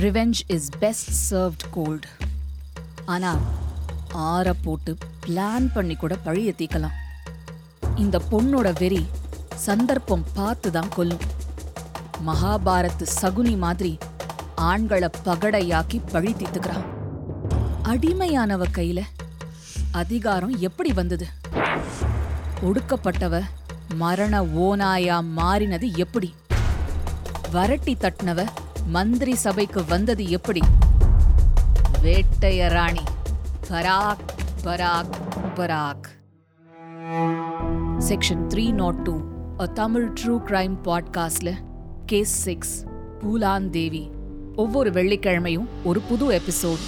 Revenge is best served cold ஆனால் ஆற போட்டு பிளான் பண்ணி கூட பழிய தீக்கலாம். இந்த பொண்ணோட வெறி சந்தர்ப்பம் பார்த்து தான் கொல்லும். மகாபாரத் சகுனி மாதிரி ஆண்களை பகடையாக்கி பழி தீத்துக்கிறான். அடிமையானவ கையில அதிகாரம் எப்படி வந்தது? ஒடுக்கப்பட்டவ மரண ஓநாயா மாறினது எப்படி? வரட்டி தட்டினவ மந்திரி சபைக்கு வந்தது எப்படி? வேட்டையராணி பராக் பராக் பராக். Section three not two a Tamil true crime பாட்காஸ்ட்ல கேஸ் சிக்ஸ் பூலான் தேவி ஒவ்வொரு வெள்ளிக்கிழமையும் ஒரு புது எபிசோட்